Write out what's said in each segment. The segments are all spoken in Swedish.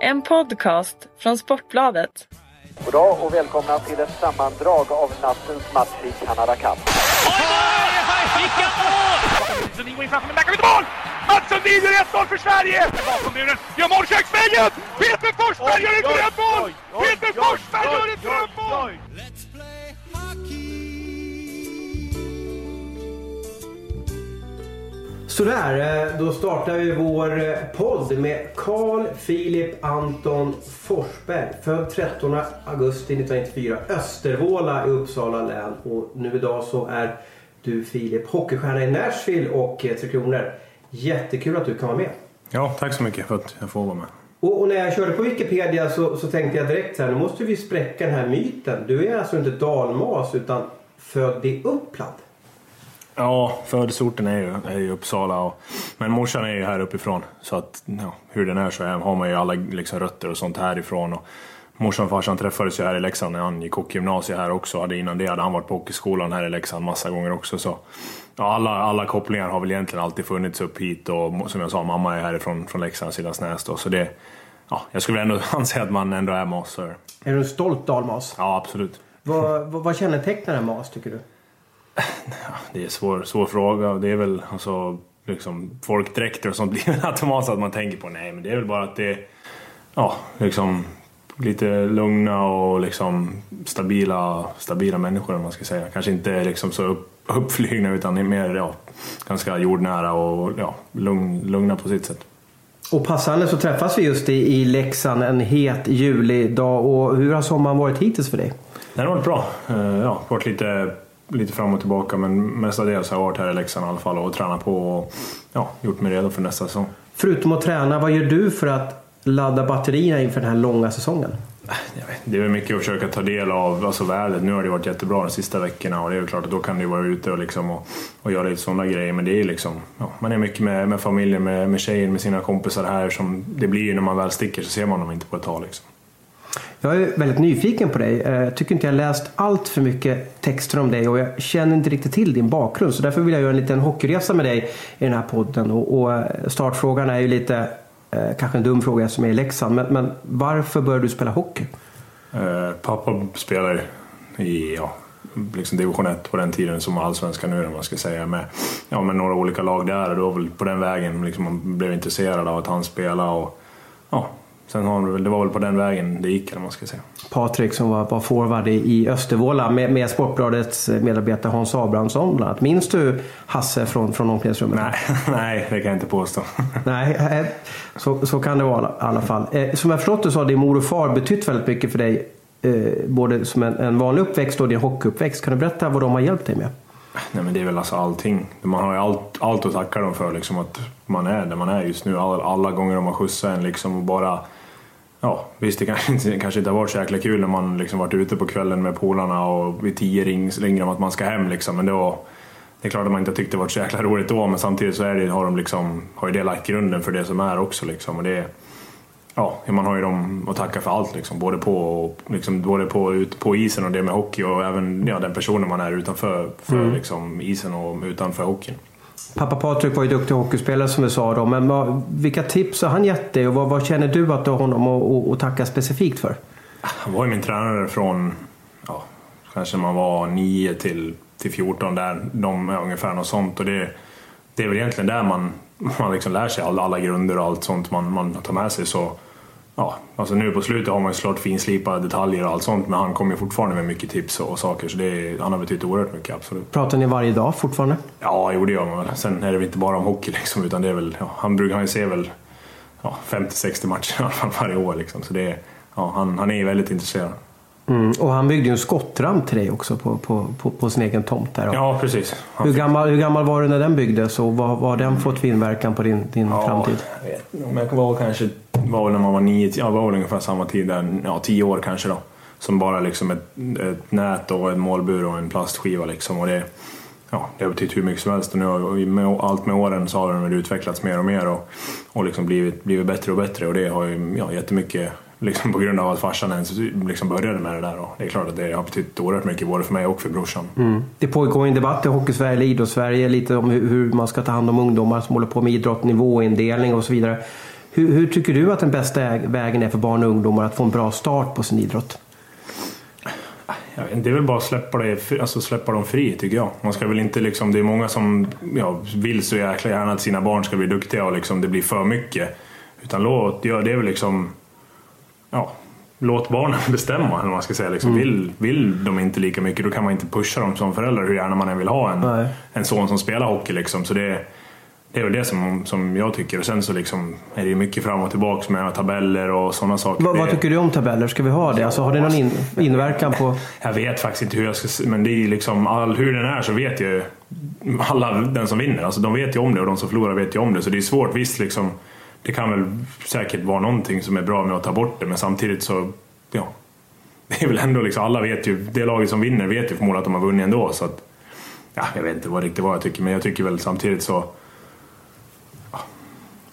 En podcast från Sportbladet. God dag och välkomna till ett sammandrag av nattens match i Canada Cup. Vilka mål! Sundin går in framför, men där kan vi inte mål! Mats Sundin gör 1-0 för Sverige! Bakom gör mål köksvägen! Peter Forsberg gör ett drömmål! Peter Forsberg gör ett drömmål! Sådär, eh, då startar vi vår eh, podd med Carl Philip Anton Forsberg. Född 13 augusti 1994, Östervåla i Uppsala län. Och nu idag så är du Filip hockeystjärna i Nashville och eh, Tre Kronor. Jättekul att du kan vara med. Ja, tack så mycket för att jag får vara med. Och, och när jag körde på Wikipedia så, så tänkte jag direkt så här, nu måste vi spräcka den här myten. Du är alltså inte dalmas utan född i Uppland. Ja, födelseorten är ju, är ju Uppsala. Och, men morsan är ju här uppifrån. Så att ja, hur den är så är, har man ju alla liksom, rötter och sånt härifrån. Och morsan och farsan träffades ju här i Leksand när han gick hockeygymnasiet här också. Hade, innan det hade han varit på hockeyskolan här i Leksand massa gånger också. Så, ja, alla, alla kopplingar har väl egentligen alltid funnits upp hit. Och som jag sa, mamma är härifrån från Leksand. Så det, ja, jag skulle ändå anse att man ändå är mas. Är du en stolt dalmas? Ja, absolut. Vad, vad, vad kännetecknar en mas tycker du? Det är en svår, svår fråga. Det är väl alltså, liksom, folkdräkter och sånt blir automatiskt att man tänker på. Nej, men det är väl bara att det ja, liksom, lite lugna och liksom, stabila, stabila människor om man ska säga. Kanske inte liksom så upp, uppflygna utan mer ja, ganska jordnära och ja, lugn, lugna på sitt sätt. Och passande så träffas vi just i, i Leksand en het julidag. Och hur har sommaren varit hittills för dig? Den har varit bra. Uh, ja, varit lite lite fram och tillbaka men mestadels har jag varit här i Leksand i alla fall och tränat på och ja, gjort mig redo för nästa säsong. Förutom att träna, vad gör du för att ladda batterierna inför den här långa säsongen? Det är väl mycket att försöka ta del av alltså vädret. Nu har det varit jättebra de sista veckorna och det är klart att då kan du vara ute och, liksom och, och göra lite sådana grejer. Men det är liksom, ja, man är mycket med, med familjen, med, med tjejen, med sina kompisar här. Som det blir ju när man väl sticker så ser man dem inte på ett tag. Liksom. Jag är väldigt nyfiken på dig. Jag tycker inte jag läst allt för mycket texter om dig och jag känner inte riktigt till din bakgrund. Så därför vill jag göra en liten hockeyresa med dig i den här podden. Och, eh, startfrågan är ju lite, eh, kanske en dum fråga som är i Leksand. Men, men varför började du spela hockey? Eh, pappa spelade i ja, liksom division 1 på den tiden som allsvenskan nu man ska säga. Med, ja, med några olika lag där och då var väl på den vägen liksom, man blev intresserad av att han spelade. Och, ja, Sen har väl, det var väl på den vägen det gick, eller man ska säga. Patrik som var, var forward i, i Östervåla med, med Sportbladets medarbetare Hans Abrahamsson bland annat. Minns du Hasse från, från omklädningsrummet? Nej, nej, det kan jag inte påstå. nej, så, så kan det vara i alla fall. Eh, som jag förstått det så har din mor och far betytt väldigt mycket för dig. Eh, både som en, en vanlig uppväxt och din hockeyuppväxt. Kan du berätta vad de har hjälpt dig med? Nej men det är väl alltså allting. Man har ju allt, allt att tacka dem för. Liksom, att man är där man är just nu. Alla, alla gånger de har skjutsat en liksom, och bara Ja, visst det kanske inte, kanske inte har varit så jäkla kul när man liksom varit ute på kvällen med polarna och vid tio ring, ringer de att man ska hem liksom. Men då, det är klart att man inte tyckte det var så jäkla roligt då men samtidigt så är det, har, de liksom, har ju det lagt grunden för det som är också. Liksom. Och det, ja, man har ju dem att tacka för allt. Liksom. Både, på, och, liksom, både på, ut, på isen och det med hockey och även ja, den personen man är utanför för, mm. liksom, isen och utanför hockeyn. Pappa Patrik var ju duktig hockeyspelare som vi sa då. Men vad, vilka tips har han gett dig och vad, vad känner du att du har honom att, att tacka specifikt för? Han var ju min tränare från, ja, kanske man var 9 till, till 14 där. De, ungefär något sånt. Och det, det är väl egentligen där man, man liksom lär sig alla, alla grunder och allt sånt man, man tar med sig. Så ja, alltså nu på slutet har man ju såklart finslipade detaljer och allt sånt men han kommer ju fortfarande med mycket tips och, saker så det är, han har betytt oerhört mycket, absolut. Pratar ni varje dag fortfarande? Ja, jo det gör man väl. Sen är det väl inte bara om hockey liksom utan det är väl, ja, han brukar han se väl ja, 50-60 matcher i alla fall varje år liksom så det ja, han, han är ju väldigt intresserad. Mm, och han byggde ju en skottramp till dig också på, på, på, på sin egen tomt där. Ja, precis. hur, gammal, hur gammal var du när den byggdes och vad, vad har den fått för inverkan på din, din ja, framtid? Jag vet, jag var kanske var när man var nio, ja, var ungefär samma tid där, ja tio år kanske då. Som bara liksom ett, ett nät och en målbur och en plastskiva liksom. Och det, ja, det har betytt hur mycket som helst och nu har, med, allt med åren så har den utvecklats mer och mer och, och liksom blivit, blivit bättre och bättre och det har ju ja, jättemycket liksom på grund av att farsan ens liksom började med det där. Och det är klart att det har betytt oerhört mycket både för mig och för brorsan. Mm. Det pågår en debatt i Hockeysverige, eller Idrottssverige, lite om hur man ska ta hand om ungdomar som håller på med idrott, nivåindelning och så vidare. Hur, hur tycker du att den bästa äg- vägen är för barn och ungdomar att få en bra start på sin idrott? Det är väl bara att släppa, det, alltså släppa dem fri tycker jag. Man ska väl inte liksom, det är många som ja, vill så jäkla gärna att sina barn ska bli duktiga och liksom det blir för mycket. Utan låt, ja, det är väl liksom, ja, låt barnen bestämma eller vad man ska säga. Liksom, vill, vill de inte lika mycket då kan man inte pusha dem som förälder hur gärna man än vill ha en, Nej. en son som spelar hockey. Liksom. Så det, det är väl det som, som jag tycker. Och sen så liksom är det ju mycket fram och tillbaka med tabeller och sådana saker. Vad, vad tycker du om tabeller? Ska vi ha det? Alltså, har det någon in, inverkan på... jag vet faktiskt inte hur jag ska men det är liksom all, hur den är så vet ju alla den som vinner. Alltså de vet ju om det och de som förlorar vet ju om det. Så det är svårt. Visst, liksom, det kan väl säkert vara någonting som är bra med att ta bort det men samtidigt så, ja. Det är väl ändå liksom, alla vet ju, det laget som vinner vet ju förmodligen att de har vunnit ändå. Så att, ja, jag vet inte vad riktigt vad jag tycker men jag tycker väl samtidigt så ja,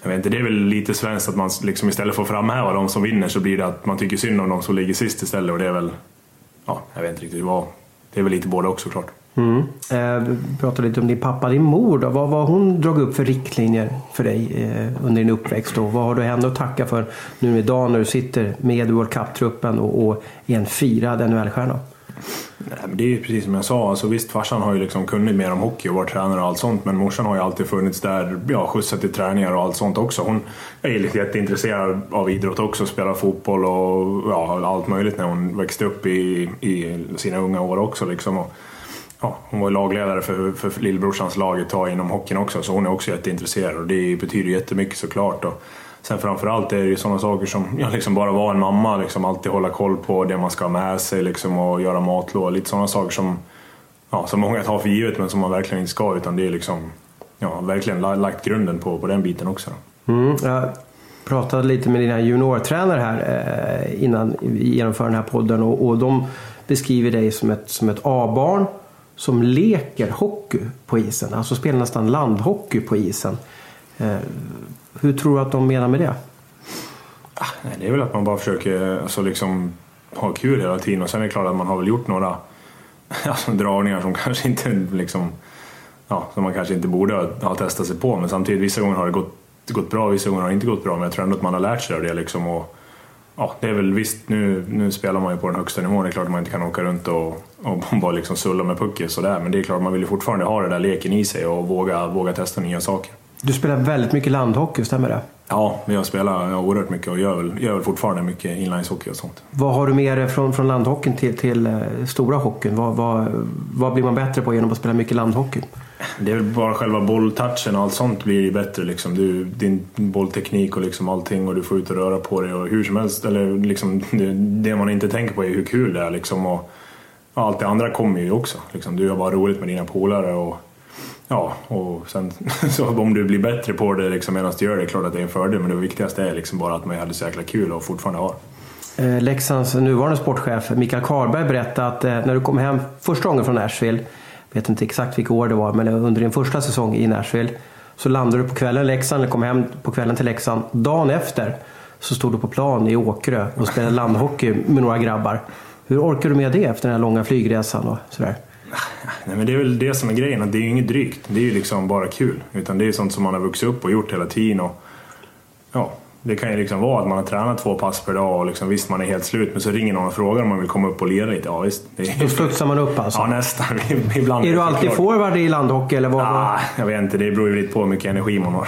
jag vet inte, det är väl lite svenskt att man liksom istället för att framhäva de som vinner så blir det att man tycker synd om de som ligger sist istället och det är väl ja, jag vet inte riktigt vad. Det är väl lite både också såklart. Mm. Eh, vi pratade lite om din pappa, din mor då. Vad har hon dragit upp för riktlinjer för dig eh, under din uppväxt? Då? Vad har du henne att tacka för nu idag när du sitter med World Cup-truppen och, och är en firad NHL-stjärna? Det är ju precis som jag sa, alltså, visst farsan har ju liksom kunnat mer om hockey och varit tränare och allt sånt men morsan har ju alltid funnits där, ja, skjutsat till träningar och allt sånt också. Hon är ju lite jätteintresserad av idrott också, spelar fotboll och ja, allt möjligt när hon växte upp i, i sina unga år också. Liksom. Och, ja, hon var ju lagledare för, för lillebrorsans lag ett tag inom hockeyn också så hon är också jätteintresserad och det betyder jättemycket såklart. Och sen framförallt är det ju sådana saker som ja, liksom bara vara en mamma, liksom alltid hålla koll på det man ska ha med sig liksom, och göra matlådor. Lite sådana saker som, ja, som många tar för givet men som man verkligen inte ska utan det är liksom ja, verkligen lagt grunden på, på den biten också. Mm. Jag pratade lite med dina juniortränare här eh, innan vi genomförde den här podden och, och de beskriver dig som ett, som ett A-barn som leker hockey på isen. Alltså spelar nästan landhockey på isen. Eh, hur tror du att de menar med det? Ah, det är väl att man bara försöker alltså, liksom, ha kul hela tiden och sen är det klart att man har väl gjort några alltså, dragningar som kanske inte liksom, ja, som man kanske inte borde ha, ha testat sig på men samtidigt vissa gånger har det gått, gått bra, vissa gånger har det inte gått bra men jag tror ändå att man har lärt sig av det liksom, och, Ja, det är väl visst, nu, nu spelar man ju på den högsta nivån. Det är klart att man inte kan åka runt och, och bara liksom sulla med pucken sådär. Men det är klart, man vill ju fortfarande ha den där leken i sig och våga, våga testa nya saker. Du spelar väldigt mycket landhockey, stämmer det? Ja, jag spelar ja, oerhört mycket och gör väl, gör väl fortfarande mycket inlineshockey och sånt. Vad har du med dig från, från landhockeyn till, till eh, stora hockeyn? Vad, vad, vad blir man bättre på genom att spela mycket landhockey? Det är väl bara själva bolltouchen och allt sånt blir ju bättre. Liksom. Du, din bollteknik och liksom allting och du får ut och röra på dig och hur som helst. Eller liksom, det, det man inte tänker på är hur kul det är. Liksom. Och, och allt det andra kommer ju också. Liksom. Du har bara roligt med dina polare. Och, ja, och sen, så om du blir bättre på det liksom, medan du gör det, är klart att det är en fördel. Men det viktigaste är liksom bara att man hade så jäkla kul och fortfarande har. Eh, Leksands nuvarande sportchef Mikael Karlberg berättade att eh, när du kom hem första gången från Nashville, vet inte exakt vilka år det var, men under din första säsong i Nashville, så landade du på kvällen i Leksand, eller kom hem på kvällen till Leksand. Dagen efter så stod du på plan i Åkerö och spelade landhockey med några grabbar. Hur orkar du med det efter den här långa flygresan och sådär? Nej, men det är väl det som är grejen, att det är ju inget drygt. Det är ju liksom bara kul. Utan det är sånt som man har vuxit upp och gjort hela tiden. Och, ja, det kan ju liksom vara att man har tränat två pass per dag och liksom, visst man är helt slut men så ringer någon och frågar om man vill komma upp och lira lite. Ja visst. Det. Då studsar man upp alltså? Ja nästan. Ibland är du alltid forward i landhockey eller vad? Ah, jag vet inte, det beror ju lite på hur mycket energi man har.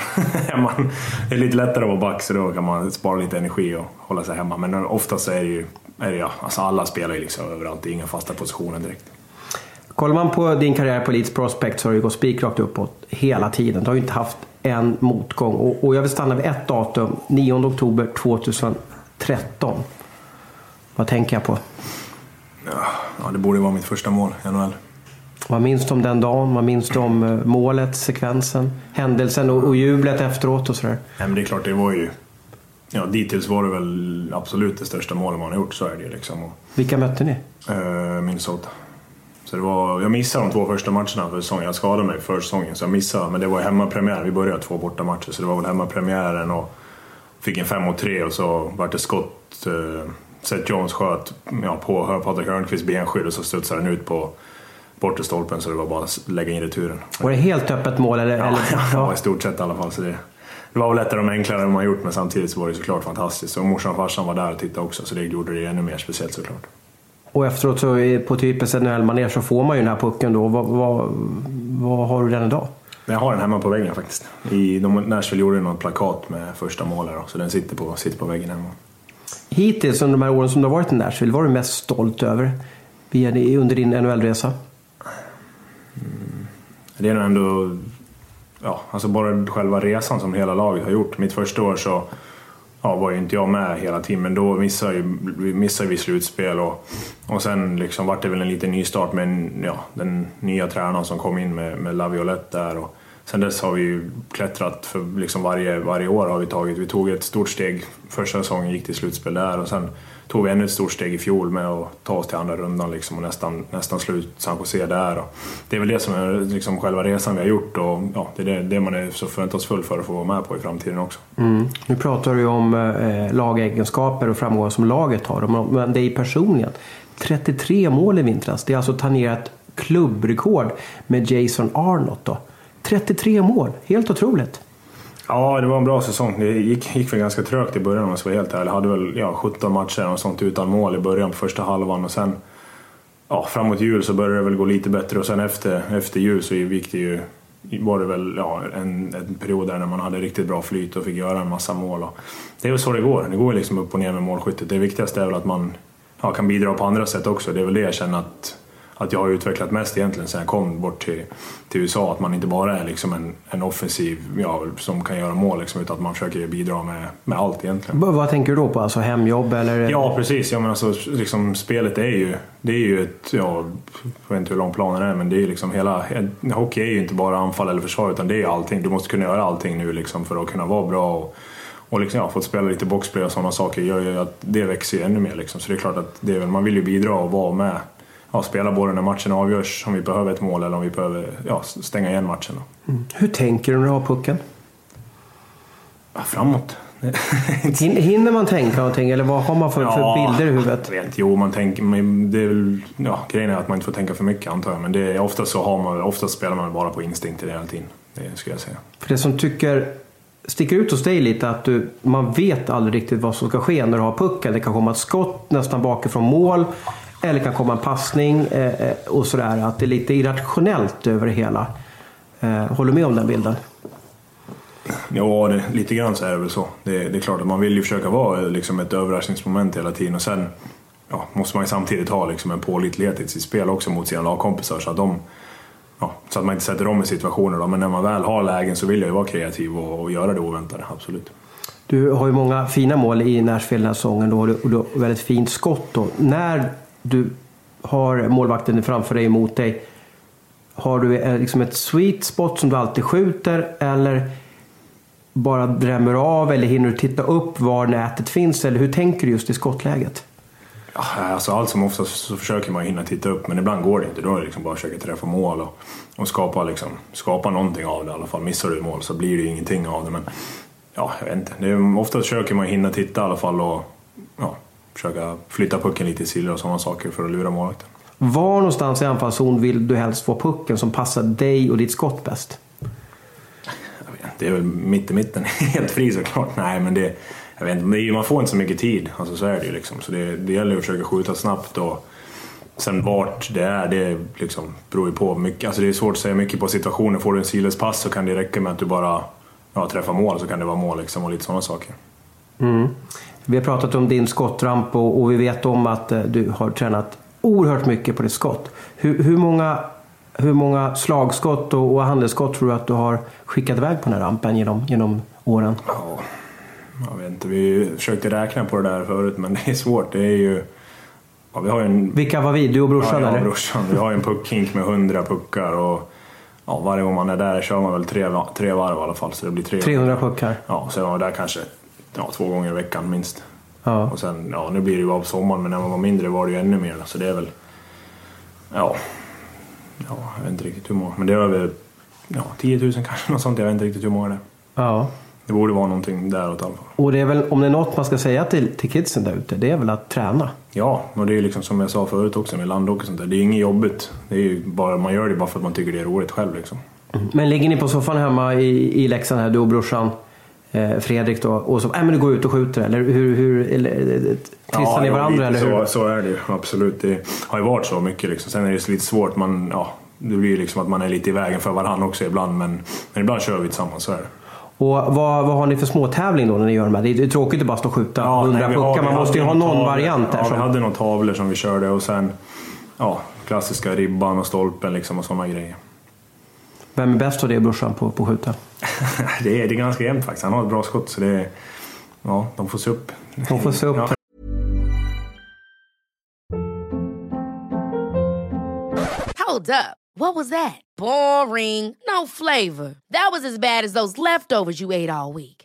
man, det är lite lättare att vara back så då kan man spara lite energi och hålla sig hemma. Men oftast är det ju, är det, ja, alltså alla spelar ju liksom överallt, det är inga fasta positioner direkt. Kollar man på din karriär på Leeds Prospect så har det gått spikrakt uppåt hela tiden. Du har ju inte haft en motgång. Och, och jag vill stanna vid ett datum, 9 oktober 2013. Vad tänker jag på? Ja, det borde vara mitt första mål i NHL. Vad minns du om den dagen? Vad minns du om eh, målet, sekvensen, händelsen och, och jublet efteråt och sådär? Nej, men det är klart, det var ju... Ja, dittills var det väl absolut det största målet man har gjort, så är det liksom. Vilka mötte ni? eh, Minnesota. Så det var, jag missade de två första matcherna för säsongen. Jag skadade mig för säsongen så jag missade. Men det var hemmapremiär. Vi började två bortamatcher så det var väl hemmapremiären och fick en 5 mot 3 och så vart det skott. Eh, Seth Jones sköt ja, på Patrik Hörnqvists benskydd och så studsade den ut på bortre stolpen så det var bara att lägga in returen. Var det helt öppet mål? Eller, Ja, eller? ja, i stort sett i alla fall. Så det, det var väl ett av de enklare man gjort men samtidigt så var det såklart fantastiskt. Och morsan och farsan var där och tittade också så det gjorde det ännu mer speciellt såklart. Och efteråt så är- på typiskt NHL-manér så får man ju den här pucken då. Vad, vad, vad har du den idag? Jag har den hemma på väggen faktiskt. I, de, Nashville gjorde något plakat med första målet så den sitter på, sitter på väggen hemma. Hittills under de här åren som du har varit i Nashville, vad är du mest stolt över under din NHL-resa? Det är nog ändå... Ja, alltså bara själva resan som hela laget har gjort. Mitt första år så ja, var ju inte jag med hela tiden, men då missade, ju, vi- missade vi slutspel och, och sen liksom vart det väl en liten nystart med ja, den nya tränaren som kom in med, med Laviolette där. Och sen dess har vi ju klättrat för liksom varje, varje år har vi tagit. Vi tog ett stort steg första säsongen, gick till slutspel där och sen tog vi ännu ett stort steg i fjol med att ta oss till andra rundan liksom och nästan, nästan slut San Jose där. Och det är väl det som är liksom själva resan vi har gjort och ja, det är det, det man är så förväntansfull för att få vara med på i framtiden också. Mm. Nu pratar du ju om eh, lagegenskaper och framgångar som laget har. Men- Men dig personligen. 33 mål i vintras. Det är alltså tangerat klubbrekord med Jason Arnott. Då. 33 mål, helt otroligt. Ja, det var en bra säsong. Det gick, gick väl ganska trögt i början om jag ska vara helt ärlig. Jag hade väl ja, 17 matcher och sånt utan mål i början på första halvan och sen ja, framåt jul så började det väl gå lite bättre och sen efter, efter jul så gick det ju var det väl ja, en, en period där när man hade riktigt bra flyt och fick göra en massa mål. Och det är väl så det går. Det går liksom upp och ner med målskyttet. Det viktigaste är väl att man ja, kan bidra på andra sätt också. Det är väl det jag känner att, att jag har utvecklat mest egentligen sen jag kom bort till, till USA. Att man inte bara är liksom en, en offensiv ja, som kan göra mål liksom, utan att man försöker bidra med, med allt egentligen. B- vad tänker du då på? Alltså hemjobb eller? Ja, precis. Ja, men alltså, liksom, spelet är ju, det är ju ett, ja, jag vet inte hur lång planen är, men det är liksom hela, hockey är ju inte bara anfall eller försvar, utan det är allting. Du måste kunna göra allting nu liksom, för att kunna vara bra. Och, och liksom, ja, fått spela lite boxplay och sådana saker gör ju att det växer ju ännu mer. Liksom. Så det är klart att det är, man vill ju bidra och vara med. Ja, spela både när matchen avgörs, om vi behöver ett mål eller om vi behöver ja, stänga igen matchen. Då. Hur tänker du när du har pucken? Ja, framåt. Hin- Hinner man tänka någonting eller vad har man för, för bilder i huvudet? Vet jo man tänker, men det är väl, ja, grejen är att man inte får tänka för mycket antar jag. Men det är, oftast så har man, oftast spelar man bara på instinkt hela tiden. Det skulle jag säga. För det som tycker sticker ut hos dig lite att du, man vet aldrig riktigt vad som ska ske när du har pucken. Det kan komma ett skott nästan bakifrån mål. Eller kan komma en passning eh, eh, och sådär. Att det är lite irrationellt över det hela. Eh, håller du med om den bilden? Ja, det, lite grann så är det väl så. Det, det är klart att man vill ju försöka vara liksom ett överraskningsmoment hela tiden och sen ja, måste man ju samtidigt ha liksom en pålitlighet i sitt spel också mot sina lagkompisar så att, de, ja, så att man inte sätter dem i situationer. Då. Men när man väl har lägen så vill jag ju vara kreativ och, och göra det oväntade, absolut. Du har ju många fina mål i Nashville den här säsongen och du har väldigt fint skott. Då. När du har målvakten framför dig emot dig, har du eh, liksom ett sweet spot som du alltid skjuter eller bara drämmer av eller hinner du titta upp var nätet finns? Eller hur tänker du just i skottläget? Ja, alltså allt som oftast så försöker man hinna titta upp men ibland går det inte. Då är det liksom bara att försöka träffa mål och, och skapa, liksom, skapa någonting av det i alla fall. Missar du mål så blir det ju ingenting av det. Men ja, jag vet inte. Det är, oftast försöker man hinna titta i alla fall och ja, försöka flytta pucken lite i sidor och sådana saker för att lura målvakten. Var någonstans i anfallszon vill du helst få pucken som passar dig och ditt skott bäst? Det är väl mitt i mitten, helt fri såklart. Nej, men det, jag vet inte, man får inte så mycket tid. Alltså, så är det ju liksom. Så det, det gäller att försöka skjuta snabbt och sen vart det är, det liksom beror ju på mycket. Alltså, det är svårt att säga mycket på situationen. Får du en sidledspass så kan det räcka med att du bara ja, träffar mål så kan det vara mål liksom, och lite sådana saker. Vi har pratat om din skottramp och, och vi vet om att eh, du har tränat oerhört mycket på ditt skott. Hur, hur, många, hur många slagskott och, och handelsskott tror du att du har skickat iväg på den här rampen genom, genom åren? Ja, jag vet inte, vi försökte räkna på det där förut men det är svårt. Det är ju... Ja, vi har en Vilka var vi? Du och brorsan ja, jag och brorsan. Vi har en puckhink med 100 puckar och ja, varje gång man är där kör man väl tre, tre varv i alla fall. Så det blir 300. 300 puckar. Ja, sen var jag där kanske ja, två gånger i veckan minst. Ja. Och sen, ja nu blir det ju på sommaren men när man var mindre var det ju ännu mer. Så det är väl, ja, ja jag vet inte riktigt hur många. Men det är över ja, 10 000 kanske, något sånt. Jag vet inte riktigt hur många det är. ja. Det borde vara någonting däråt i alla fall. Och det är väl, om det är något man ska säga till, till kidsen där ute, det är väl att träna. Ja, och det är ju liksom som jag sa förut också med landhockey och sånt där. Det är inget jobbigt. Det är ju bara, man gör det bara för att man tycker det är roligt själv liksom. Men ligger ni på soffan hemma i, i Leksand här, du och brorsan, Fredrik då. Och så, nej men du går ut och skjuter eller hur? hur eller, eh, trissar ni ja, varandra lite eller hur? Så, så är det ju absolut. Det har ju varit så mycket liksom. Sen är det lite svårt. Man, ja, det blir liksom att man är lite i vägen för varandra också ibland. Men, men ibland kör vi tillsammans, så är det. Och vad, vad har ni för småtävling då när ni gör de här? Det är, tråkigt att bara stå och skjuta Ja, 100 nej, vi puckar. Man vi måste ju ha någon tavlor. variant där. Ja, vi som- hade några tavlor som vi körde och sen ja, klassiska ribban och stolpen liksom och sådana grejer. Vem är bäst av det brorsan på, på att skjuta? det, är, det är ganska jämnt faktiskt. Han har ett bra skott så det är, ja, de får se upp. De får se upp. Ja. Hold up. What was that? Boring. No flavor. That was as bad as those leftovers you ate all week.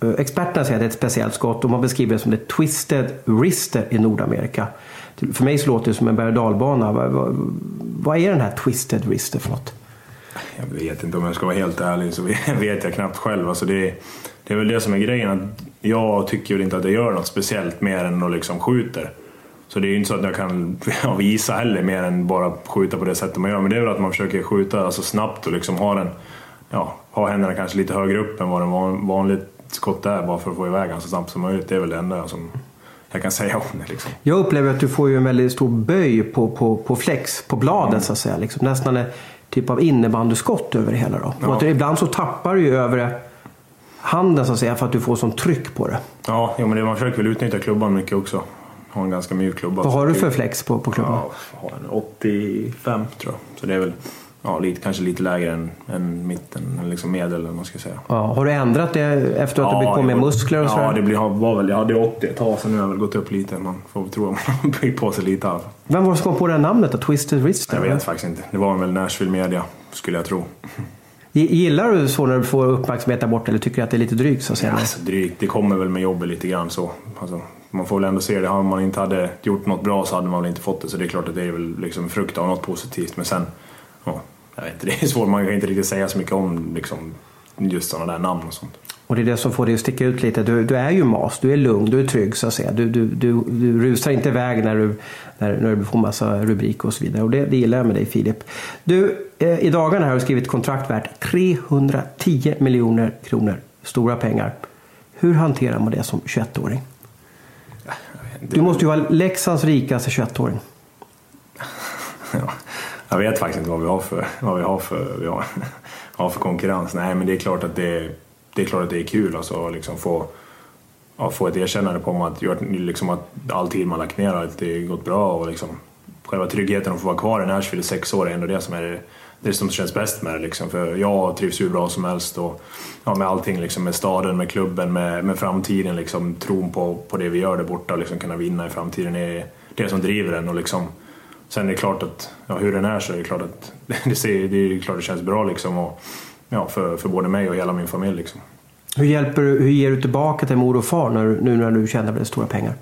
Eh, experterna säger att det är ett speciellt skott och man beskriver det som det Twisted Wrister i Nordamerika. För mig så låter det som en berg och dalbana. Vad, vad, vad är den här Twisted Wrister för något? Jag vet inte om jag ska vara helt ärlig så vet jag knappt själv. Alltså det, det är väl det som är grejen. Att jag tycker väl inte att jag gör något speciellt mer än att liksom skjuter. Så det är ju inte så att jag kan visa heller mer än bara skjuta på det sättet man gör. Men det är väl att man försöker skjuta alltså snabbt och liksom ha den, ja, ha händerna kanske lite högre upp än vad en vanligt skott är. Bara för att få iväg den så snabbt som möjligt. Det är väl det enda som jag kan säga om det. Liksom. Jag upplever att du får ju en väldigt stor böj på, på, på flex, på bladet så att säga. Liksom, nästan en typ av innebandyskott över det hela. Då. Ja. Och att ibland så tappar du ju över handen så att säga för att du får sån tryck på det. Ja, jo, men det, man försöker väl utnyttja klubban mycket också. Ha en ganska mjuk klubba. Vad Så har du för flex på, på klubban? Ja, har en 85 tror jag. Så det är väl ja, lite, kanske lite lägre än, än mitten, eller liksom medel eller vad ska säga. Ja, har du ändrat det efter att du blivit med jag- muskler och Ja, sådär? det blir, var väl, jag hade 80 ett tag, så nu har jag väl gått upp lite. Man får väl tro att man har byggt på sig lite fall. Vem var det som kom på det här namnet då? Twisted Wrist? Jag eller? vet faktiskt inte. Det var väl Nashville Media, skulle jag tro. Gillar du så när du får uppmärksamhet där borta eller tycker du att det är lite drygt så att säga? Ja, alltså, drygt. Det kommer väl med jobbet lite grann så. Alltså, man får väl ändå se det. Om man inte hade gjort något bra så hade man väl inte fått det. Så det är klart att det är väl liksom frukt av något positivt. Men sen, ja, jag vet inte, det är svårt. Man kan inte riktigt säga så mycket om liksom, just sådana där namn och sånt. Och det är det som får dig att sticka ut lite. Du, du är ju mas, du är lugn, du är trygg så att säga. Du, du, du, du rusar inte iväg när du, när, när du får massa rubriker och så vidare. Och det, det gillar jag med dig Filip. Du, eh, i dagarna har du skrivit kontrakt värt 310 miljoner kronor. Stora pengar. Hur hanterar man det som 21-åring? Du måste ju vara Leksands rikaste 21-åring. Jag vet faktiskt inte vad vi har för, vad vi har för, vi har, har för konkurrens. Nej, men det är klart att det, det är, klart att det är kul alltså, att liksom få, ja, få ett erkännande på att, liksom att all tid man lagt ner att det gått bra och liksom, själva tryggheten att få vara kvar i Nashville i sex år är ändå det som är det, det som känns bäst med det. Liksom. För jag trivs hur bra som helst och ja, med allting, liksom, med staden, med klubben, med, med framtiden, liksom, tron på, på det vi gör där borta och liksom, kunna vinna i framtiden är det som driver en. Och, liksom, Sen är det klart att, ja, hur den är så är det klart att det, ser, det är klart det känns bra liksom och, ja, för, för både mig och hela min familj. Liksom. Hur, hjälper hur ger du tillbaka till mor och far när, nu när du tjänar väldigt stora pengar?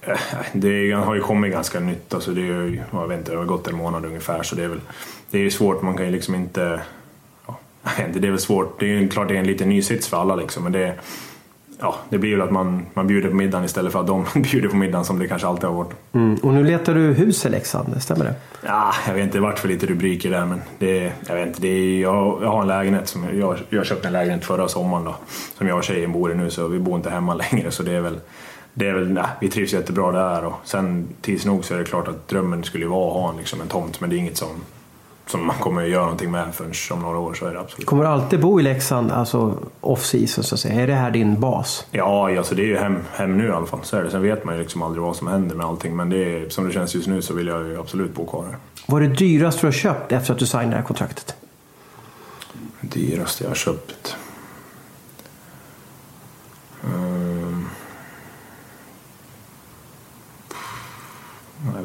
Eh, Det har ju kommit ganska nytt, alltså det, är, jag vet inte, det har gått en månad ungefär så det är väl det är svårt, man kan ju liksom inte... Ja, det är väl svårt, det är ju klart det är en liten ny sits för alla liksom men det, ja, det blir väl att man, man bjuder på middagen istället för att de bjuder på middagen som det kanske alltid har varit. Mm. Och nu letar du hus i Leksand, stämmer det? Ja, jag vet inte, det vart för lite rubriker där men det, jag vet inte, det är, jag, jag har en lägenhet som jag, jag köpte en lägenhet förra sommaren då som jag och tjejen bor i nu så vi bor inte hemma längre så det är väl det är väl, nej, vi trivs jättebra där och sen tids nog så är det klart att drömmen skulle ju vara att ha en, liksom, en tomt men det är inget som, som man kommer att göra någonting med förrän om några år så är det absolut. Kommer du alltid bo i Leksand, alltså off-season så att säga? Är det här din bas? Ja, alltså det är ju hem, hem nu i alla fall. Så är det. Sen vet man ju liksom aldrig vad som händer med allting men det är, som det känns just nu så vill jag ju absolut bo kvar här. Vad är det dyraste du har köpt efter att du signade det här kontraktet? Dyraste jag har köpt?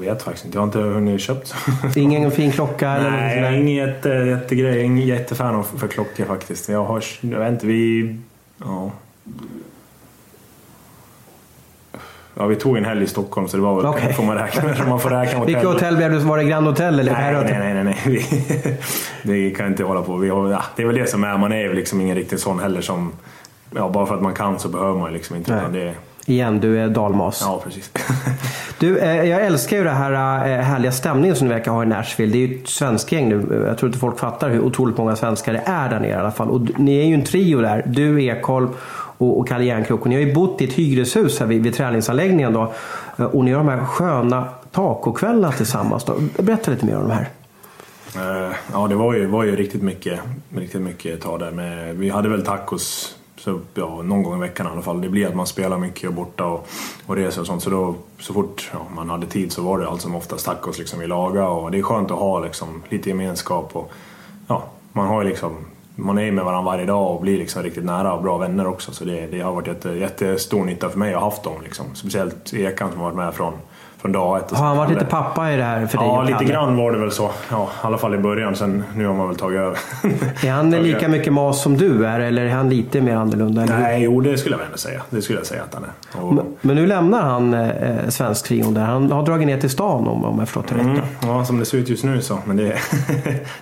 Vet faktiskt inte. Jag har inte hunnit köpt. Ingen fin klocka eller Nej, jag är ingen jätte, jättegrej. Jag är ingen jättefan av för klockor faktiskt. Jag har, jag vet inte, vi... Ja. Ja, vi tog en helg i Stockholm så det var väl, Okej. får man räkna, man får räkna hotell. Vilket hotell blev det? Var det Grand Hotel eller Nej, nej, nej. nej, nej. Vi, det kan inte hålla på. Vi har, ja, det är väl det som är, man är ju liksom ingen riktigt sån heller som... Ja, bara för att man kan så behöver man ju liksom inte. Utan Nej. det, Igen, du är dalmas. ja, precis. Du, eh, jag älskar ju det här eh, härliga stämningen som du verkar ha i Nashville. Det är ju ett svenskgäng nu. Jag tror inte folk fattar hur otroligt många svenskar det är där nere i alla fall. Och ni är ju en trio där. Du, Ekholm och, och Kalle Järnkrok. Och ni har ju bott i ett hyreshus här vid, vid träningsanläggningen då. Eh, Och ni har de här sköna tacokvällarna tillsammans. Då. Berätta lite mer om de här. Eh, Ja, det var ju, var ju riktigt mycket, riktigt mycket ta där. Med, vi hade väl tacos så, ja, någon gång i veckan i alla fall. Det blir att man spelar mycket och borta och, och reser och sånt. Så då, så fort ja, man hade tid så var det allt som oftast tacos liksom vi lagade. Och det är skönt att ha liksom, lite gemenskap. Och, ja, man har ju liksom man är med varandra varje dag och blir liksom riktigt nära och bra vänner också. Så det, det har varit jätte, jättestor nytta för mig att ha haft dem. Liksom. Speciellt Ekan som har varit med från, från dag ett. Har han varit lite pappa i det här för dig Ja, lite Kalle? grann var det väl så. Ja, I alla fall i början. Sen nu har man väl tagit över. Är han lika mycket mas som du är eller är han lite mer annorlunda? Nej, jo det skulle jag väl ändå säga. Det skulle jag säga att han är. Och, Men- Men nu lämnar han eh, svensk trion där. Han har dragit ner till stan om, om jag förstått det rätt. mm, ja, som det ser ut just nu så. Men det,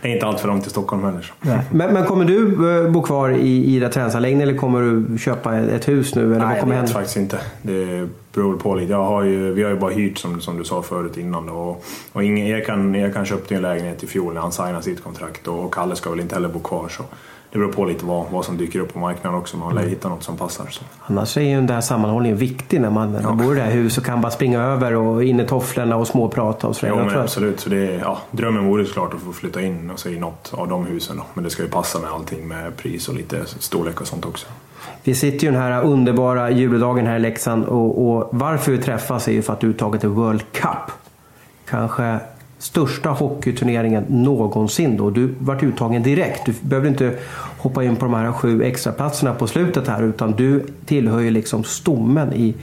det är inte allt för långt till Stockholm heller. Men, men kommer du eh, bo kvar i, i träningsanläggningen eller kommer du köpa ett hus nu? Eller vad Nej, jag kommer vet hända? faktiskt inte. Det beror på lite. Jag har ju, vi har ju bara hyrt som, som du sa förut innan. Då. Och, och ingen, Ekan, Ekan köpte en lägenhet i fjol när han signade sitt kontrakt. Och, och Kalle ska väl inte heller bo kvar. Så det beror på lite vad, vad som dyker upp på marknaden också. Man lär hitta något som passar. Så. Annars är ju den där sammanhållningen viktig när man, när man bor i det här huset och kan bara springa över och in i tofflorna och småprata och sådär. Jo, men absolut. Så det är, ja, drömmen vore såklart att få flytta in och så i något av de husen. Då. Men det ska ju passa med allting med pris och lite storlek och sånt också. Vi sitter ju den här underbara juledagen här i Leksand och, och varför vi träffas är ju för att du har tagit till World Cup. Kanske största hockeyturneringen någonsin då. Du vart uttagen direkt. Du behöver inte hoppa in på de här sju extraplatserna på slutet här utan du tillhör ju liksom stommen i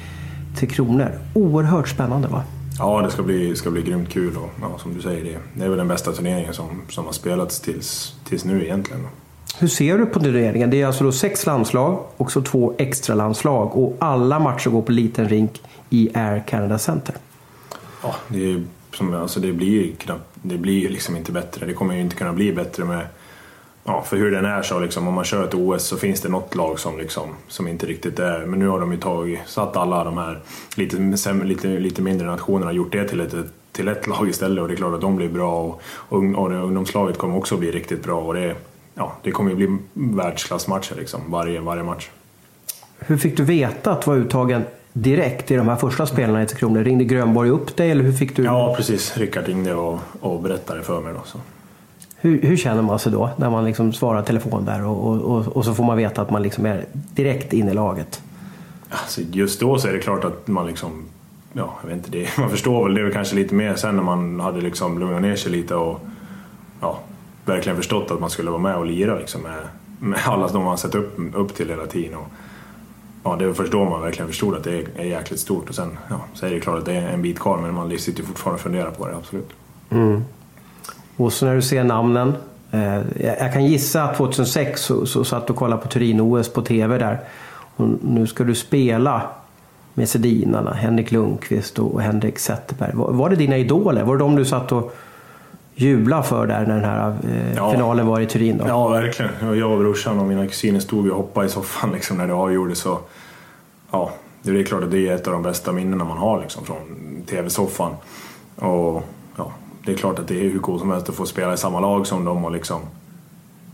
Tre Kronor. Oerhört spännande va? Ja, det ska bli, ska bli grymt kul och ja, som du säger, det, det är väl den bästa turneringen som, som har spelats tills, tills nu egentligen. Då. Hur ser du på turneringen? Det är alltså då sex landslag och så två extra landslag och alla matcher går på liten rink i Air Canada Center. Ja, det, är, som, alltså det blir ju knappt, det blir ju liksom inte bättre. Det kommer ju inte kunna bli bättre med Ja, för hur den är så liksom, om man kör ett OS så finns det något lag som, liksom, som inte riktigt är... Men nu har de ju tagit, satt alla de här lite, säm- lite, lite mindre nationerna och gjort det till ett, till ett lag istället och det är klart att de blir bra och, och, och ungdomslaget kommer också bli riktigt bra och det, ja, det kommer ju bli världsklassmatcher liksom, varje, varje match. Hur fick du veta att du var uttagen direkt i de här första spelarna i Tre Kronor? Ringde Grönborg upp dig eller hur fick du? Ja, precis. Rickard ringde och, och berättade för mig. Då, så. Hur, hur känner man sig då när man liksom svarar telefon där och, och, och, så får man veta att man liksom är direkt in i laget? Alltså, just då så är det klart att man liksom... Ja, jag vet inte, det, man förstår väl det kanske lite mer sen när man hade liksom lugnat ner sig lite och ja, verkligen förstått att man skulle vara med och lira liksom med, med alla de man sett upp, upp till hela tiden. Och, ja, det var först då man verkligen förstod att det är, är jäkligt stort och sen ja, så är det klart att det är en bit kvar men man sitter ju fortfarande och funderar på det, absolut. Mm. Och så när du ser namnen. Eh, jag jag kan gissa att 2006 så, så satt du och kollade på Turin-OS på TV där. Och nu ska du spela med Sedinarna, Henrik Lundqvist och Henrik Zetterberg. Var, var det dina idoler? Var det de du satt och jublade för där när den här eh, Ja. finalen var i Turin? Då? Ja, verkligen. Jag och brorsan och mina kusiner stod och hoppade i soffan liksom, när det avgjordes. Så, ja, det är klart att det är ett av de bästa minnena man har liksom, från tv-soffan. Och ja, det är klart att det är hur coolt som helst att få spela i samma lag som dem. Och liksom,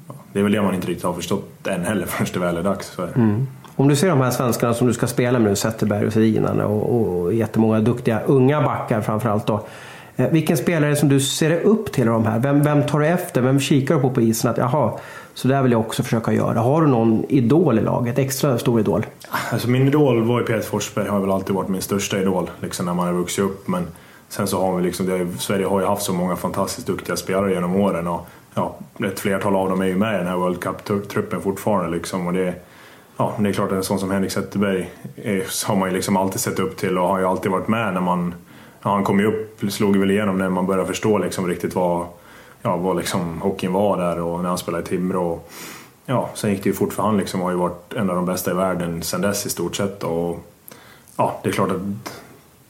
ja, det är väl det man inte riktigt har förstått än heller förrän det väl är dags. Det. Om du ser de här svenskarna som du ska spela med nu, Zetterberg och Sedinarna och, och jättemånga duktiga unga backar framförallt då. Eh, vilken spelare som du ser upp till av de här? Vem, vem tar du efter? Vem kikar du på på isen? Att, jaha, så där vill jag också försöka göra. Har du någon idol i laget? Extra stor idol? Alltså min idol var ju Peter Forsberg, har väl alltid varit min största idol liksom när man har vuxit upp. Men sen så har vi liksom, det, Sverige har ju haft så många fantastiskt duktiga spelare genom åren och ja, ett flertal av dem är ju med i den här World Cup-truppen fortfarande liksom. Och det, ja, det är klart att en sån som Henrik Zetterberg är, har man ju liksom alltid sett upp till och har ju alltid varit med när man, ja, han kom ju upp, slog väl igenom när man började förstå liksom riktigt vad, ja, vad liksom hockeyn var där och när han spelade i Timrå. Och, Ja, sen gick det ju fort för han liksom har ju varit en av de bästa i världen sen dess i stort sett. Och, ja, det är klart att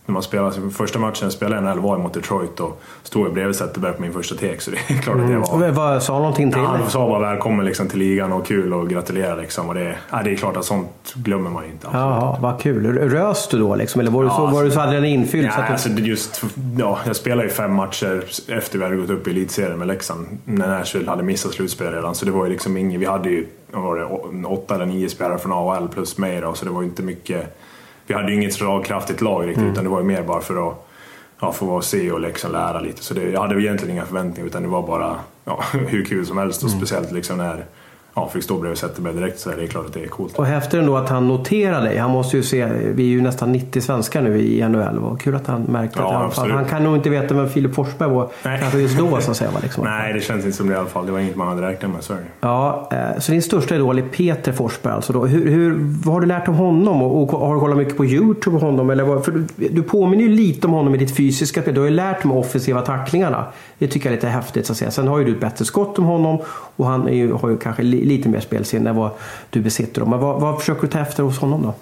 när man spelar, sin första matchen jag spelade i NHL var mot Detroit och stod jag bredvid Zetterberg på min första tek så det är klart att det var... Vad sa han någonting till Ja, han sa bara välkommen liksom, till ligan och kul och gratulerar liksom. Och det, ja, det är klart att sånt glömmer man ju inte. Jaha, vad kul. Rös du då liksom? Eller var du så, Ja, var du så adrenalinfylld? Ja, så att du... alltså, just, ja, jag spelade ju fem matcher efter vi hade gått upp i elitserien med Leksand. När Nashville hade missat slutspel redan. Så det var ju liksom ingen, vi hade ju var det, åtta eller nio spelare från AHL plus mig då, så det var ju inte mycket. Vi hade ju inget slagkraftigt lag riktigt utan det var ju mer bara för att ja, få vara se och liksom lära lite. Så det, jag hade egentligen inga förväntningar utan det var bara ja, hur kul som helst och speciellt liksom när ja, fick stå bredvid Zetterberg direkt så är det klart att det är coolt. Och häftigt ändå att han noterar dig. Han måste ju se, vi är ju nästan 90 svenskar nu i NHL. Vad kul att han märkte Ja, att han, han kan nog inte veta vem Filip Forsberg var. Nej. Kanske just då så att säga. Liksom. Nej, det känns inte som det i alla fall. Det var inget man hade räknat med, så. Ja, eh, så din största idol är Peter Forsberg alltså då. Hur, hur, vad har du lärt om honom? Och, och har du kollat mycket på Youtube på honom? Eller vad, för du, du påminner ju lite om honom i ditt fysiska spel. Du har ju lärt de offensiva tacklingarna. Det tycker jag är lite häftigt så att säga. Sen har ju du ett bättre skott om honom och han ju, har ju kanske lite mer spelsinne än vad du besitter. Men vad, vad försöker du ta efter hos honom då?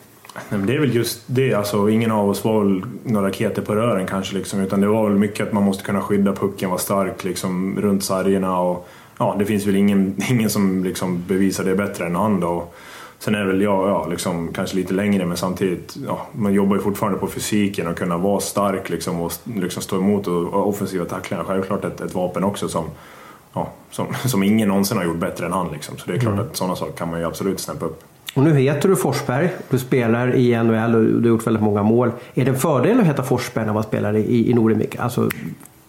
Nej, det är väl just det, alltså, ingen av oss var väl några raketer på rören kanske. Liksom, utan det var väl mycket att man måste kunna skydda pucken, vara stark liksom, runt sargerna. Och, ja, det finns väl ingen, ingen som liksom, bevisar det bättre än han. Då. Sen är väl jag, ja, liksom, kanske lite längre men samtidigt, ja, man jobbar ju fortfarande på fysiken och kunna vara stark liksom, och liksom, stå emot och, och offensiva tacklingar. Självklart ett, ett vapen också som, ja, som, som ingen någonsin har gjort bättre än han. Liksom. Så det är klart att sådana saker kan man ju absolut snäppa upp. Och nu heter du Forsberg. Du spelar i NHL och du har gjort väldigt många mål. Är det en fördel att heta Forsberg när man spelar i, i Nordic? Alltså,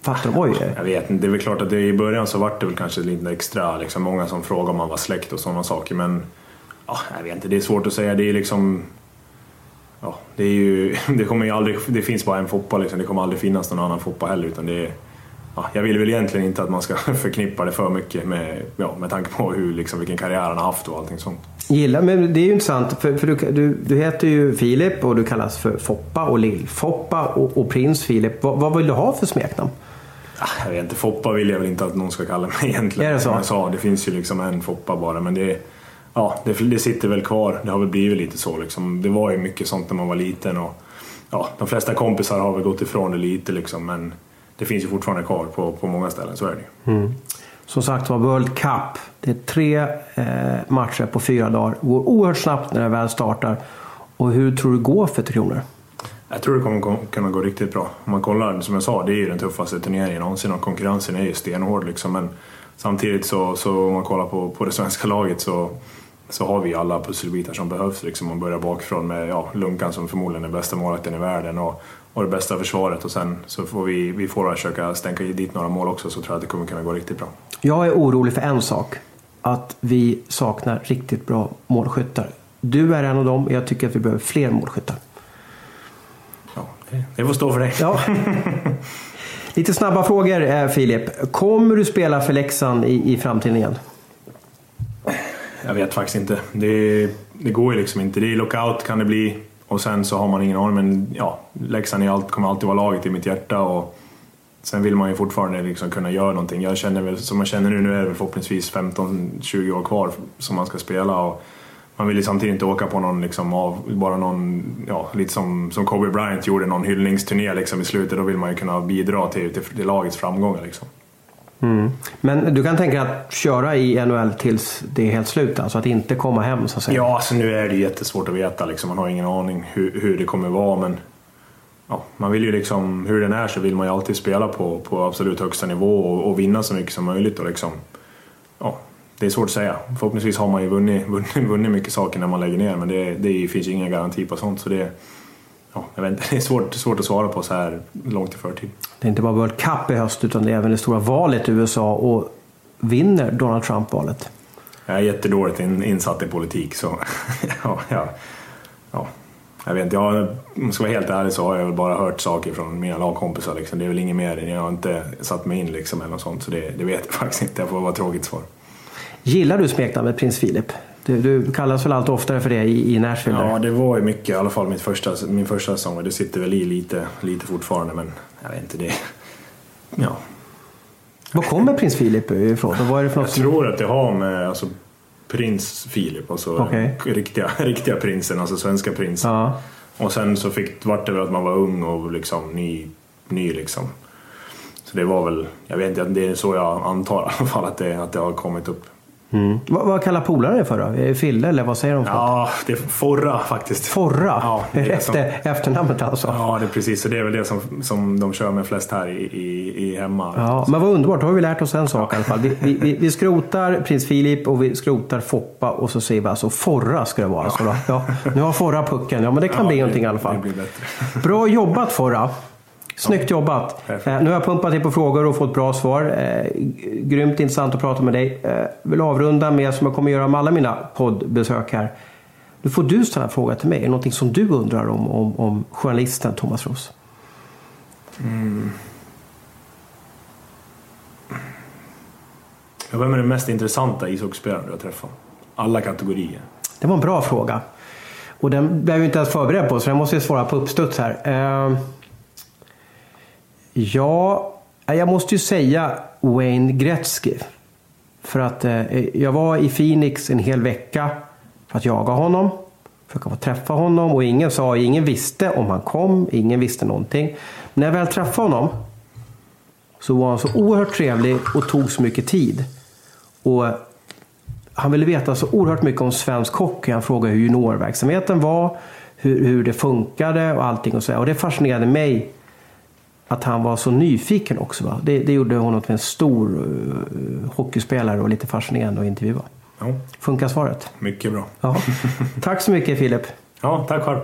fattar du? Oj. Jag vet inte, det är väl klart att det, i början så vart det väl kanske lite extra, liksom, många som frågade om man var släkt och sådana saker men ja, jag vet inte, det är svårt att säga. Det är liksom Ja, det, är ju, det, kommer ju aldrig, det finns bara en Foppa liksom. det kommer aldrig finnas någon annan Foppa heller utan det är, ja, Jag vill väl egentligen inte att man ska förknippa det för mycket med, ja, med tanke på hur, liksom, vilken karriär han har haft och allting sånt. Gillar, men det är ju intressant för, för du, du, du heter ju Filip och du kallas för Foppa och Lill-Foppa och, och Prins Filip. Vad, vad vill du ha för smeknamn? Ah, Jag vet inte, Foppa vill jag väl inte att någon ska kalla mig egentligen. Är det så? Som jag sa, det finns ju liksom en Foppa bara men det, ja, det, det sitter väl kvar. Det har väl blivit lite så liksom. Det var ju mycket sånt när man var liten och ja, de flesta kompisar har väl gått ifrån det lite liksom men det finns ju fortfarande kvar på, på många ställen, så är det ju. Som sagt var World Cup. Det är tre eh, matcher på fyra dagar. Det går oerhört snabbt när det väl startar. Och hur tror du det går för Tre Kronor? Jag tror det kommer kunna gå riktigt bra. Om man kollar, som jag sa, det är ju den tuffaste turneringen någonsin och konkurrensen är ju stenhård liksom. Men samtidigt så, så om man kollar på, på det svenska laget så, så har vi alla pusselbitar som behövs. Liksom. Man börjar bakifrån med ja, Lunkan som förmodligen är bästa målvakten i världen och, och det bästa försvaret och sen så får vi, vi får försöka stänka dit några mål också så tror jag att det kommer kunna gå riktigt bra. Jag är orolig för en sak. Att vi saknar riktigt bra målskyttar. Du är en av dem. Jag tycker att vi behöver fler målskyttar. Ja, det, det får stå för dig. Ja. Lite snabba frågor eh, Filip. Kommer du spela för Leksand i, i framtiden igen? Jag vet faktiskt inte. Det, det går ju liksom inte. Det är lockout kan det bli och sen så har man ingen aning. Men ja, Leksand allt, kommer alltid vara laget i mitt hjärta och sen vill man ju fortfarande liksom kunna göra någonting. Jag känner väl, som jag känner nu, nu är det väl förhoppningsvis 15-20 år kvar som man ska spela och man vill ju samtidigt inte åka på någon, liksom, av, bara någon, ja, lite som, som Kobe Bryant gjorde, någon hyllningsturné liksom, i slutet. Då vill man ju kunna bidra till, till, till lagets framgångar. Liksom. Men du kan tänka dig att köra i NHL tills det är helt slut? Alltså att inte komma hem så att säga? Ja, alltså nu är det jättesvårt att veta. Liksom. Man har ingen aning hur, hur det kommer vara. Men ja, man vill ju liksom, hur den är så vill man ju alltid spela på, på absolut högsta nivå och, och vinna så mycket som möjligt. Och liksom, ja, det är svårt att säga. Förhoppningsvis har man ju vunnit, vunnit, vunnit mycket saker när man lägger ner men det, det finns ju ingen garanti på sånt. Så det, ja, jag vet inte, det är svårt, svårt att svara på så här långt i förtid. Det är inte bara World Cup i höst utan det är även det stora valet i USA. Och vinner Donald Trump valet? Jag är jättedåligt in, insatt i politik så ja, ja, ja, jag vet inte. Jag, om jag ska vara helt ärlig så har jag väl bara hört saker från mina lagkompisar. Liksom. Det är väl inget mer. Jag har inte satt mig in liksom, eller något sånt så det, det vet jag faktiskt inte. Det får vara tråkigt svar. Gillar du smeknamnet Prins Philip? Du, du kallas väl allt oftare för det i, i Nashville? Ja, det var ju mycket. I alla fall mitt första, min första säsong. Det sitter väl i lite, lite fortfarande men jag vet inte. det Ja, Var kommer Prins Philip ifrån? Och vad är det för Jag något? tror att det har med alltså, prins Filip, alltså Okej. riktiga, riktiga prinsen, alltså svenska prinsen. Ja. Och sen så fick, vart det väl att man var ung och liksom ny, ny liksom. Så det var väl, jag vet inte, det är så jag antar i alla fall att det, att det har kommit upp. Mm. Vad, vad kallar polare det för då? Fille eller vad säger de? För? Ja, det är Forra faktiskt. Forra? Ja, det är det som- Efter, efternamnet alltså? Ja, det är precis. Så det är väl det som, som de kör med flest här i, i, i hemma. Ja, men vad underbart, då har vi lärt oss en sak i alla fall. Vi, vi, vi, vi skrotar prins Filip och vi skrotar Foppa och så säger vi alltså Forra ska det vara. Så då. Ja, nu har Forra pucken, ja men det kan Ja, bli det- någonting i alla fall. Det blir bättre. Bra jobbat Forra! Snyggt jobbat! Eh, nu har jag pumpat dig på frågor och fått bra svar. Eh, grymt intressant att prata med dig. Eh, vill avrunda med, som jag kommer göra med alla mina poddbesök här. Nu får du ställa en fråga till mig. Är det någonting som du undrar om, om, om journalisten Thomas Roos? Ja, Vem är den mest intressanta ishockeyspelaren du har träffat? Alla kategorier. Det var en bra fråga. Och den blev jag ju inte ens förberedd på, så jag måste ju svara på uppstuds här. Eh, ja, eh, jag måste ju säga Wayne Gretzky. För att eh, eh, jag var i Phoenix en hel vecka för att jaga honom. Försöka få träffa honom och ingen sa, ingen visste om han kom, ingen visste någonting. Men när jag väl träffade honom så var han så oerhört trevlig och tog så mycket tid. Och han ville veta så oerhört mycket om svensk hockey. Han frågade hur juniorverksamheten var, hur, hur det funkade och allting. Och, så. och det fascinerade mig att han var så nyfiken också. Va? Det, det gjorde honom till en stor uh, hockeyspelare och lite fascinerande att intervjua. Ja, Funkar svaret? mycket bra. Ja. Tack så mycket Filip. Ja, tack själv.